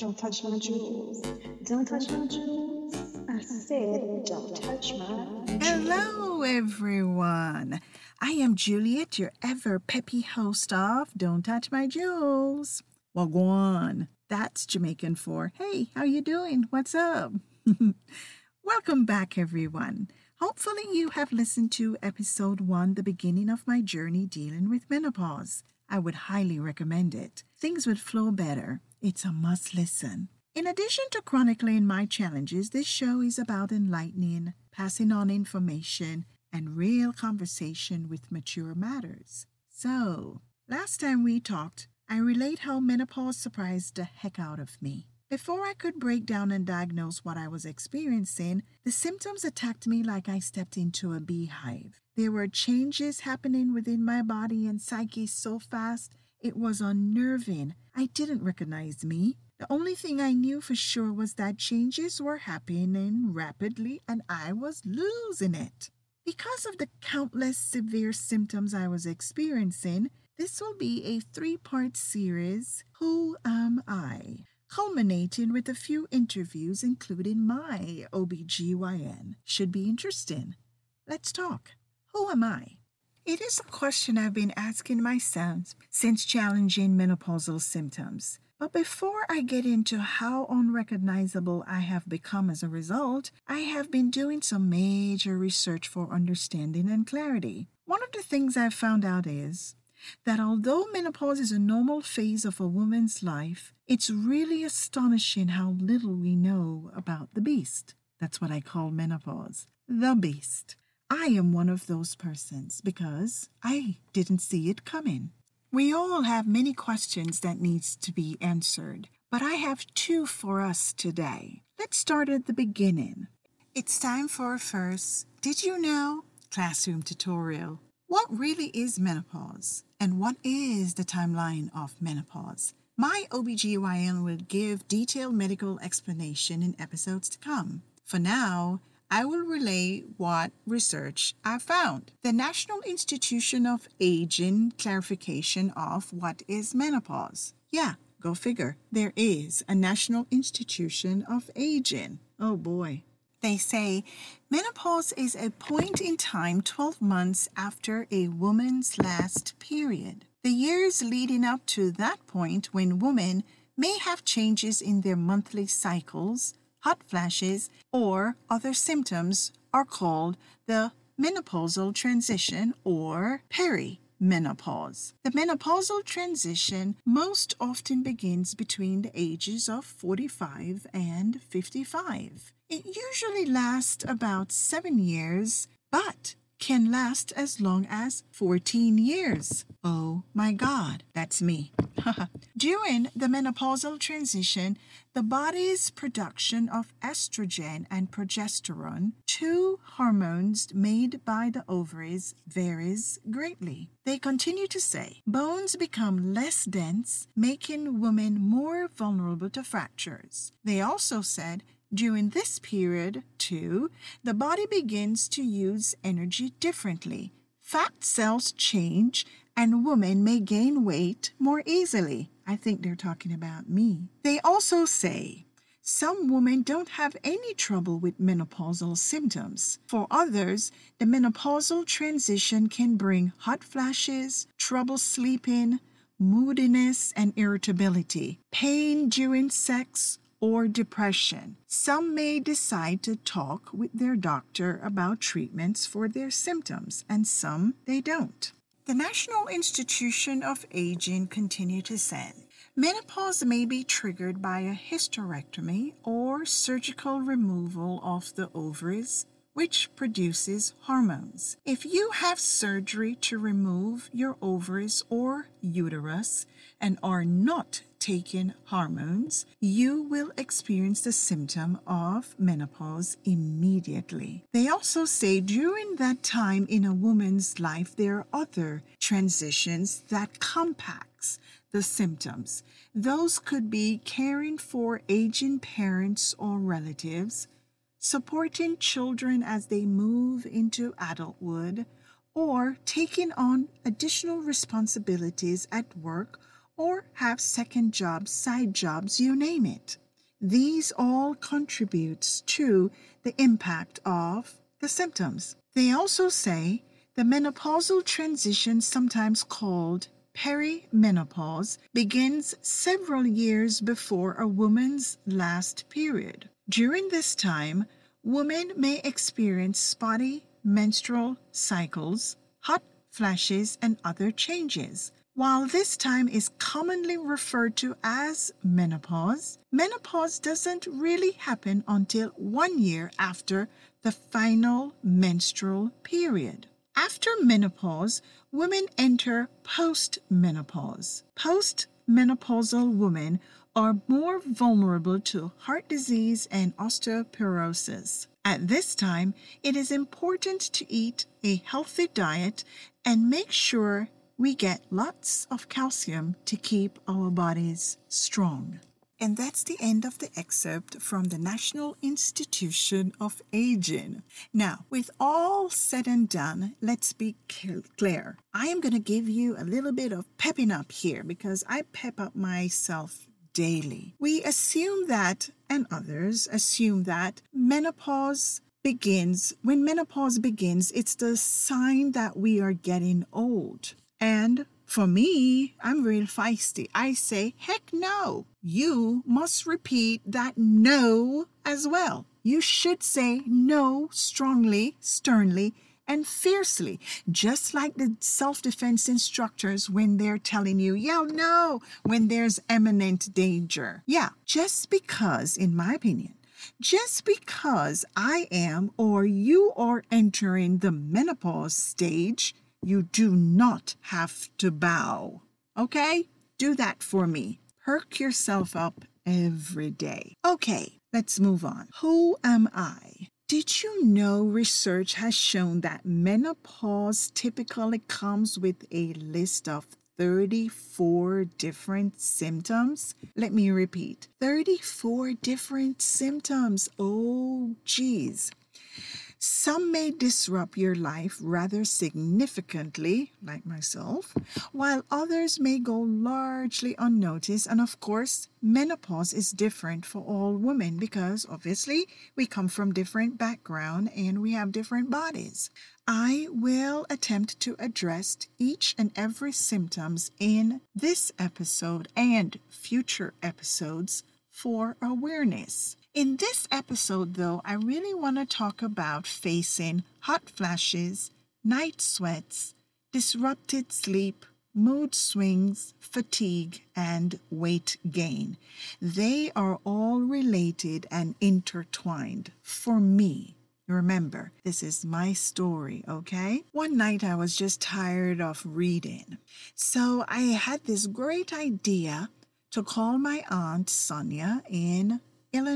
Don't touch my jewels. Don't touch my jewels. I said, don't touch my Hello, everyone. I am Juliet, your ever peppy host of Don't Touch My Jewels. Wagwan. That's Jamaican for, hey, how you doing? What's up? Welcome back, everyone. Hopefully you have listened to episode one, the beginning of my journey dealing with menopause. I would highly recommend it. Things would flow better. It's a must listen. In addition to chronicling my challenges, this show is about enlightening, passing on information, and real conversation with mature matters. So, last time we talked, I relate how menopause surprised the heck out of me. Before I could break down and diagnose what I was experiencing, the symptoms attacked me like I stepped into a beehive. There were changes happening within my body and psyche so fast it was unnerving. I didn't recognize me. The only thing I knew for sure was that changes were happening rapidly and I was losing it. Because of the countless severe symptoms I was experiencing, this will be a three part series Who Am I? culminating with a few interviews, including my OBGYN. Should be interesting. Let's talk. Who am I? It is a question I've been asking myself since challenging menopausal symptoms. But before I get into how unrecognizable I have become as a result, I have been doing some major research for understanding and clarity. One of the things I've found out is that although menopause is a normal phase of a woman's life, it's really astonishing how little we know about the beast. That's what I call menopause. The beast. I am one of those persons because I didn't see it coming. We all have many questions that needs to be answered, but I have two for us today. Let's start at the beginning. It's time for first Did you know classroom tutorial? What really is menopause? And what is the timeline of menopause? My OBGYN will give detailed medical explanation in episodes to come. For now, I will relay what research I found. The National Institution of Aging clarification of what is menopause. Yeah, go figure. There is a National Institution of Aging. Oh boy. They say menopause is a point in time 12 months after a woman's last period. The years leading up to that point when women may have changes in their monthly cycles, hot flashes, or other symptoms are called the menopausal transition or perimenopause. The menopausal transition most often begins between the ages of 45 and 55. It usually lasts about seven years, but can last as long as 14 years. Oh my God, that's me. During the menopausal transition, the body's production of estrogen and progesterone, two hormones made by the ovaries, varies greatly. They continue to say bones become less dense, making women more vulnerable to fractures. They also said during this period, too, the body begins to use energy differently. Fat cells change, and women may gain weight more easily. I think they're talking about me. They also say some women don't have any trouble with menopausal symptoms. For others, the menopausal transition can bring hot flashes, trouble sleeping, moodiness and irritability, pain during sex, or depression. Some may decide to talk with their doctor about treatments for their symptoms, and some they don't. The National Institution of Aging continue to say menopause may be triggered by a hysterectomy or surgical removal of the ovaries, which produces hormones. If you have surgery to remove your ovaries or uterus and are not taking hormones, you will experience the symptom of menopause immediately. They also say during that time in a woman's life, there are other transitions that compacts the symptoms. Those could be caring for aging parents or relatives, supporting children as they move into adulthood, or taking on additional responsibilities at work or have second jobs, side jobs, you name it. These all contributes to the impact of the symptoms. They also say the menopausal transition, sometimes called perimenopause, begins several years before a woman's last period. During this time, women may experience spotty menstrual cycles, hot flashes, and other changes. While this time is commonly referred to as menopause, menopause doesn't really happen until one year after the final menstrual period. After menopause, women enter postmenopause. Postmenopausal women are more vulnerable to heart disease and osteoporosis. At this time, it is important to eat a healthy diet and make sure we get lots of calcium to keep our bodies strong. And that's the end of the excerpt from the National Institution of Aging. Now, with all said and done, let's be clear. I am going to give you a little bit of pepping up here because I pep up myself daily. We assume that, and others assume that, menopause begins, when menopause begins, it's the sign that we are getting old. And for me, I'm real feisty. I say, heck no. You must repeat that no as well. You should say no strongly, sternly, and fiercely, just like the self defense instructors when they're telling you, yell no when there's imminent danger. Yeah, just because, in my opinion, just because I am or you are entering the menopause stage you do not have to bow. Okay? Do that for me. Perk yourself up every day. Okay, let's move on. Who am I? Did you know research has shown that menopause typically comes with a list of 34 different symptoms? Let me repeat 34 different symptoms. Oh, geez. Some may disrupt your life rather significantly, like myself, while others may go largely unnoticed. And of course, menopause is different for all women because obviously we come from different background and we have different bodies. I will attempt to address each and every symptoms in this episode and future episodes for awareness. In this episode, though, I really want to talk about facing hot flashes, night sweats, disrupted sleep, mood swings, fatigue, and weight gain. They are all related and intertwined for me. Remember, this is my story, okay? One night I was just tired of reading. So I had this great idea to call my aunt Sonia in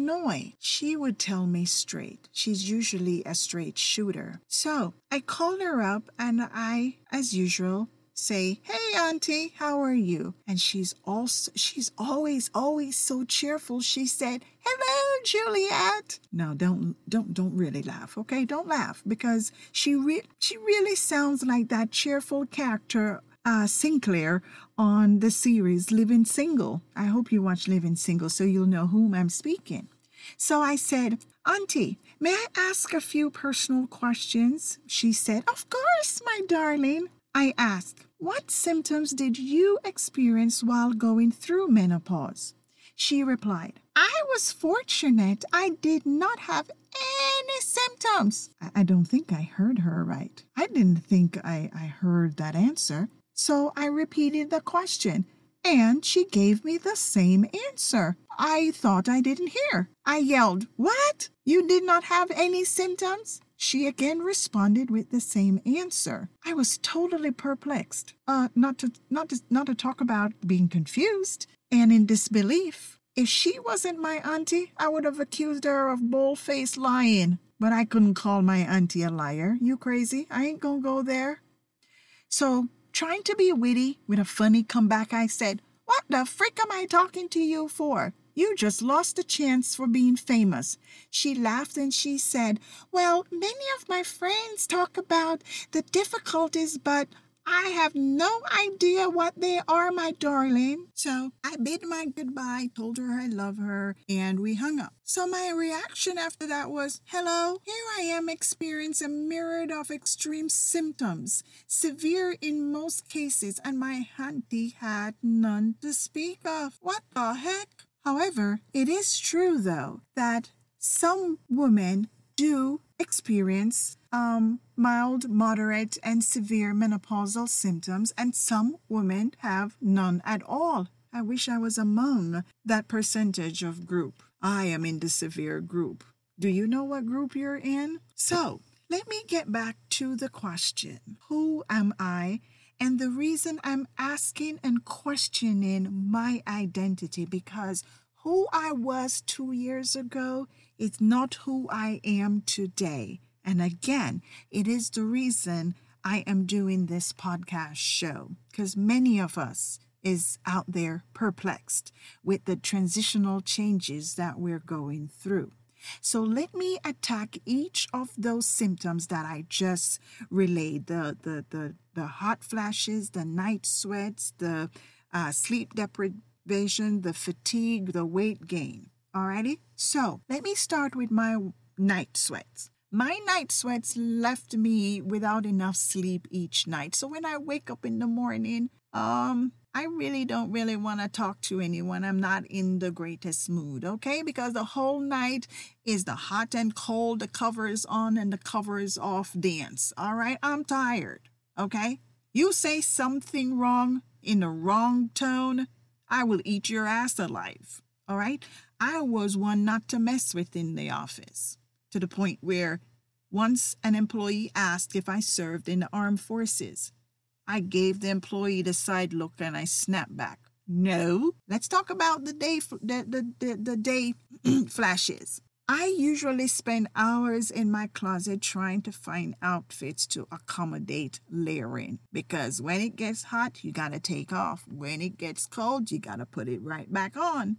Illinois. She would tell me straight. She's usually a straight shooter. So I called her up and I, as usual, say, "Hey auntie, how are you?" And she's also she's always always so cheerful. She said, "Hello, Juliet." No, don't don't don't really laugh, okay? Don't laugh because she re- she really sounds like that cheerful character uh, Synclaire on the series Living Single. I hope you watch Living Single so you'll know whom I'm speaking. So I said, Auntie, may I ask a few personal questions? She said, Of course, my darling. I asked, What symptoms did you experience while going through menopause? She replied, I was fortunate I did not have any symptoms. I, don't think I heard her right. I didn't think I, I heard that answer. So I repeated the question, and she gave me the same answer. I thought I didn't hear. I yelled, What? You did not have any symptoms? She again responded with the same answer. I was totally perplexed. Uh, not to not to not to talk about being confused and in disbelief. If she wasn't my auntie, I would have accused her of bold-faced lying. But I couldn't call my auntie a liar. You crazy? I ain't gonna go there. So Trying to be witty with a funny comeback, I said, What the frick am I talking to you for? You just lost a chance for being famous. She laughed and she said, Well, many of my friends talk about the difficulties, but I have no idea what they are, my darling. So I bid my goodbye, told her I love her, and we hung up. So my reaction after that was, hello, here I am experiencing a myriad of extreme symptoms, severe in most cases, and my auntie had none to speak of. What the heck? However, it is true though that some women do experience um, mild, moderate, and severe menopausal symptoms, and some women have none at all. I wish I was among that percentage of group. I am in the severe group. Do you know what group you're in? So, let me get back to the question Who am I? And the reason I'm asking and questioning my identity because who I was two years ago is not who I am today. And again, it is the reason I am doing this podcast show because many of us is out there perplexed with the transitional changes that we're going through. So let me attack each of those symptoms that I just relayed the the the, the hot flashes, the night sweats, the uh, sleep deprivation, the fatigue, the weight gain. Alrighty? So let me start with my night sweats. My night sweats left me without enough sleep each night. So when I wake up in the morning, um, I really don't really want to talk to anyone. I'm not in the greatest mood, okay? Because the whole night is the hot and cold, the covers on and the covers off dance. All right? I'm tired, okay? You say something wrong in the wrong tone, I will eat your ass alive. All right? I was one not to mess with in the office to the point where once an employee asked if I served in the armed forces. I gave the employee the side look and I snapped back. No, let's talk about the day the, the, the, the day flashes. I usually spend hours in my closet trying to find outfits to accommodate layering because when it gets hot, you got to take off. When it gets cold, you got to put it right back on.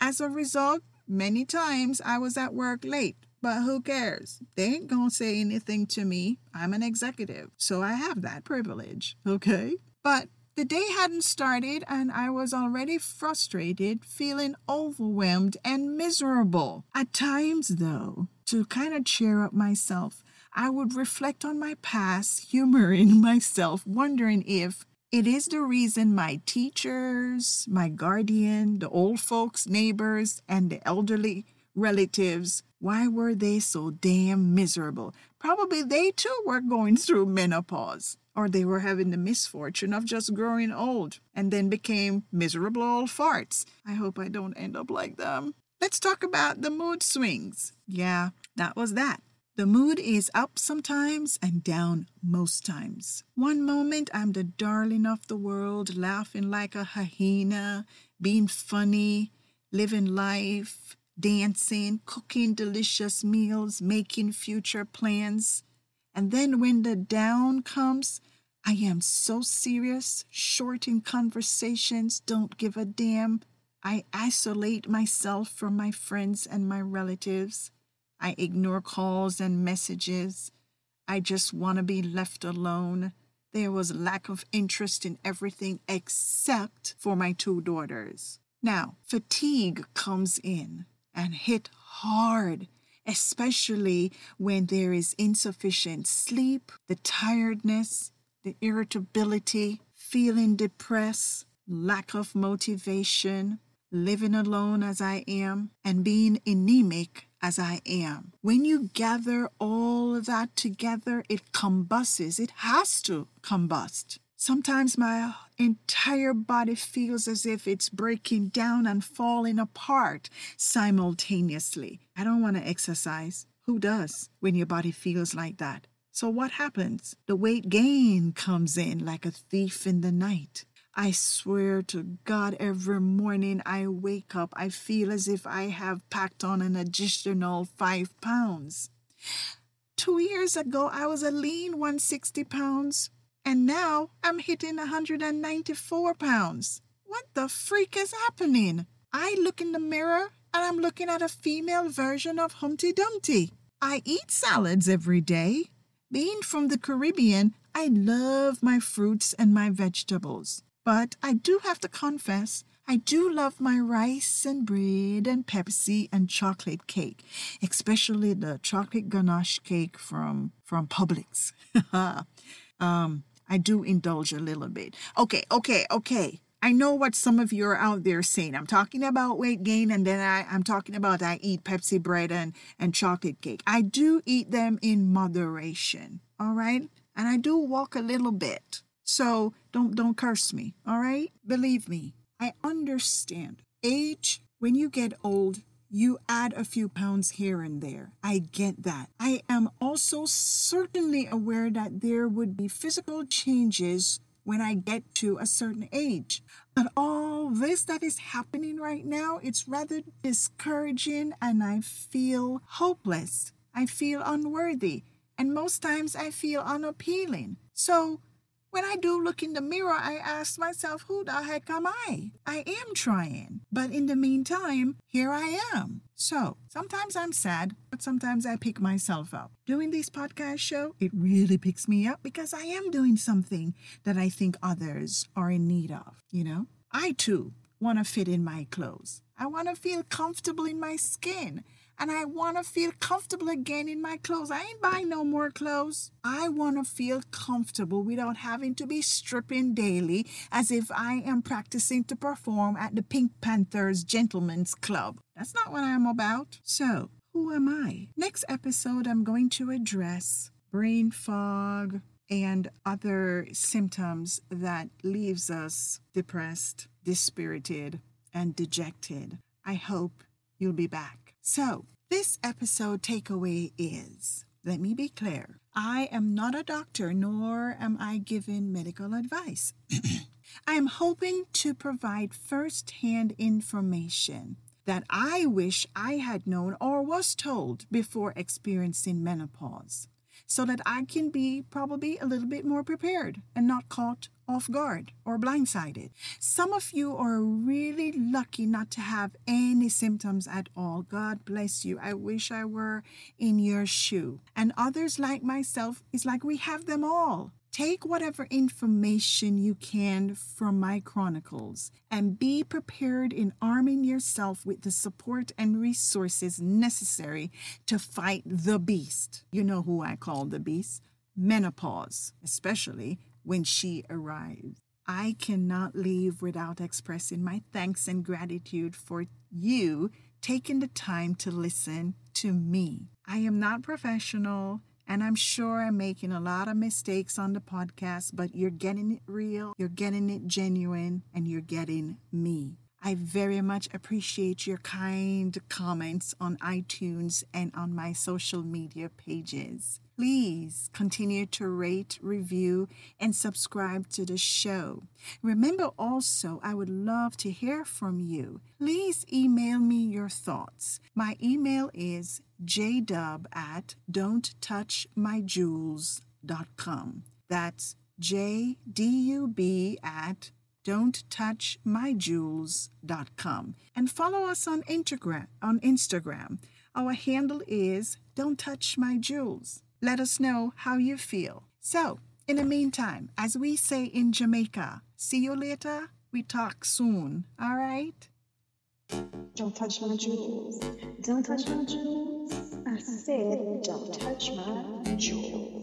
As a result, many times I was at work late, but who cares? They ain't gonna say anything to me. I'm an executive, so I have that privilege, okay? But the day hadn't started, and I was already frustrated, feeling overwhelmed and miserable. At times, though, to kind of cheer up myself, I would reflect on my past, humoring myself, wondering if it is the reason my teachers, my guardian, the old folks, neighbors, and the elderly relatives why were they so damn miserable? Probably they too were going through menopause, or they were having the misfortune of just growing old and then became miserable old farts. I hope I don't end up like them. Let's talk about the mood swings. Yeah, that was that. The mood is up sometimes and down most times. One moment I'm the darling of the world, laughing like a hyena, being funny, living life, dancing, cooking delicious meals, making future plans. And then when the down comes, I am so serious, short in conversations, don't give a damn. I isolate myself from my friends and my relatives. I ignore calls and messages. I just want to be left alone. There was lack of interest in everything except for my two daughters. Now, fatigue comes in and hit hard, especially when there is insufficient sleep, the tiredness, the irritability, feeling depressed, lack of motivation, living alone as I am, and being anemic as I am. When you gather all of that together, it combusts. It has to combust. Sometimes my entire body feels as if it's breaking down and falling apart simultaneously. I don't want to exercise. Who does when your body feels like that? So, what happens? The weight gain comes in like a thief in the night. I swear to God, every morning I wake up, I feel as if I have packed on an additional five pounds. Two years ago, I was a lean 160 pounds. And now I'm hitting 194 pounds. What the freak is happening? I look in the mirror and I'm looking at a female version of Humpty Dumpty. I eat salads every day. Being from the Caribbean, I love my fruits and my vegetables. But I do have to confess, I do love my rice and bread and Pepsi and chocolate cake, especially the chocolate ganache cake from from Publix. um, I do indulge a little bit. Okay, okay, okay. I know what some of you are out there saying. I'm talking about weight gain, and then I, I'm talking about I eat Pepsi bread and, and chocolate cake. I do eat them in moderation, all right? And I do walk a little bit. So don't don't curse me, all right? Believe me, I understand. Age, when you get old, you add a few pounds here and there. I get that. I am also certainly aware that there would be physical changes when I get to a certain age. But all this that is happening right now, it's rather discouraging and I feel hopeless. I feel unworthy. And most times I feel unappealing. So when I do look in the mirror, I ask myself, who the heck am I? I am trying. But in the meantime, here I am. So sometimes I'm sad, but sometimes I pick myself up. Doing this podcast show, it really picks me up because I am doing something that I think others are in need of, you know? I too want to fit in my clothes. I want to feel comfortable in my skin and I want to feel comfortable again in my clothes. I ain't buying no more clothes. I want to feel comfortable without having to be stripping daily as if I am practicing to perform at the Pink Panthers Gentlemen's Club. That's not what I'm about. So, who am I? Next episode, I'm going to address brain fog and other symptoms that leaves us depressed, dispirited, and dejected. I hope you'll be back. So, this episode takeaway is let me be clear. I am not a doctor, nor am I giving medical advice. I am hoping to provide first hand information that I wish I had known or was told before experiencing menopause so that I can be probably a little bit more prepared and not caught off guard or blindsided. Some of you are really lucky not to have any symptoms at all. God bless you. I wish I were in your shoe. And others like myself, it's like we have them all. Take whatever information you can from my chronicles and be prepared in arming yourself with the support and resources necessary to fight the beast. You know who I call the beast? Menopause, especially when she arrives. I cannot leave without expressing my thanks and gratitude for you taking the time to listen to me. I am not professional and I'm sure I'm making a lot of mistakes on the podcast, but you're getting it real, you're getting it genuine, and you're getting me. I very much appreciate your kind comments on iTunes and on my social media pages. Please continue to rate, review, and subscribe to the show. Remember also, I would love to hear from you. Please email me your thoughts. My email is jdub at don'ttouchmyjewels.com. That's J D U B at don'ttouchmyjewels.com. And follow us on Instagram. On Instagram. Our handle is Don't Touch My Jewels. Let us know how you feel. So, in the meantime, as we say in Jamaica, see you later. We talk soon. All right? Don't touch my jewels. Don't touch my jewels. I said, don't touch my jewels.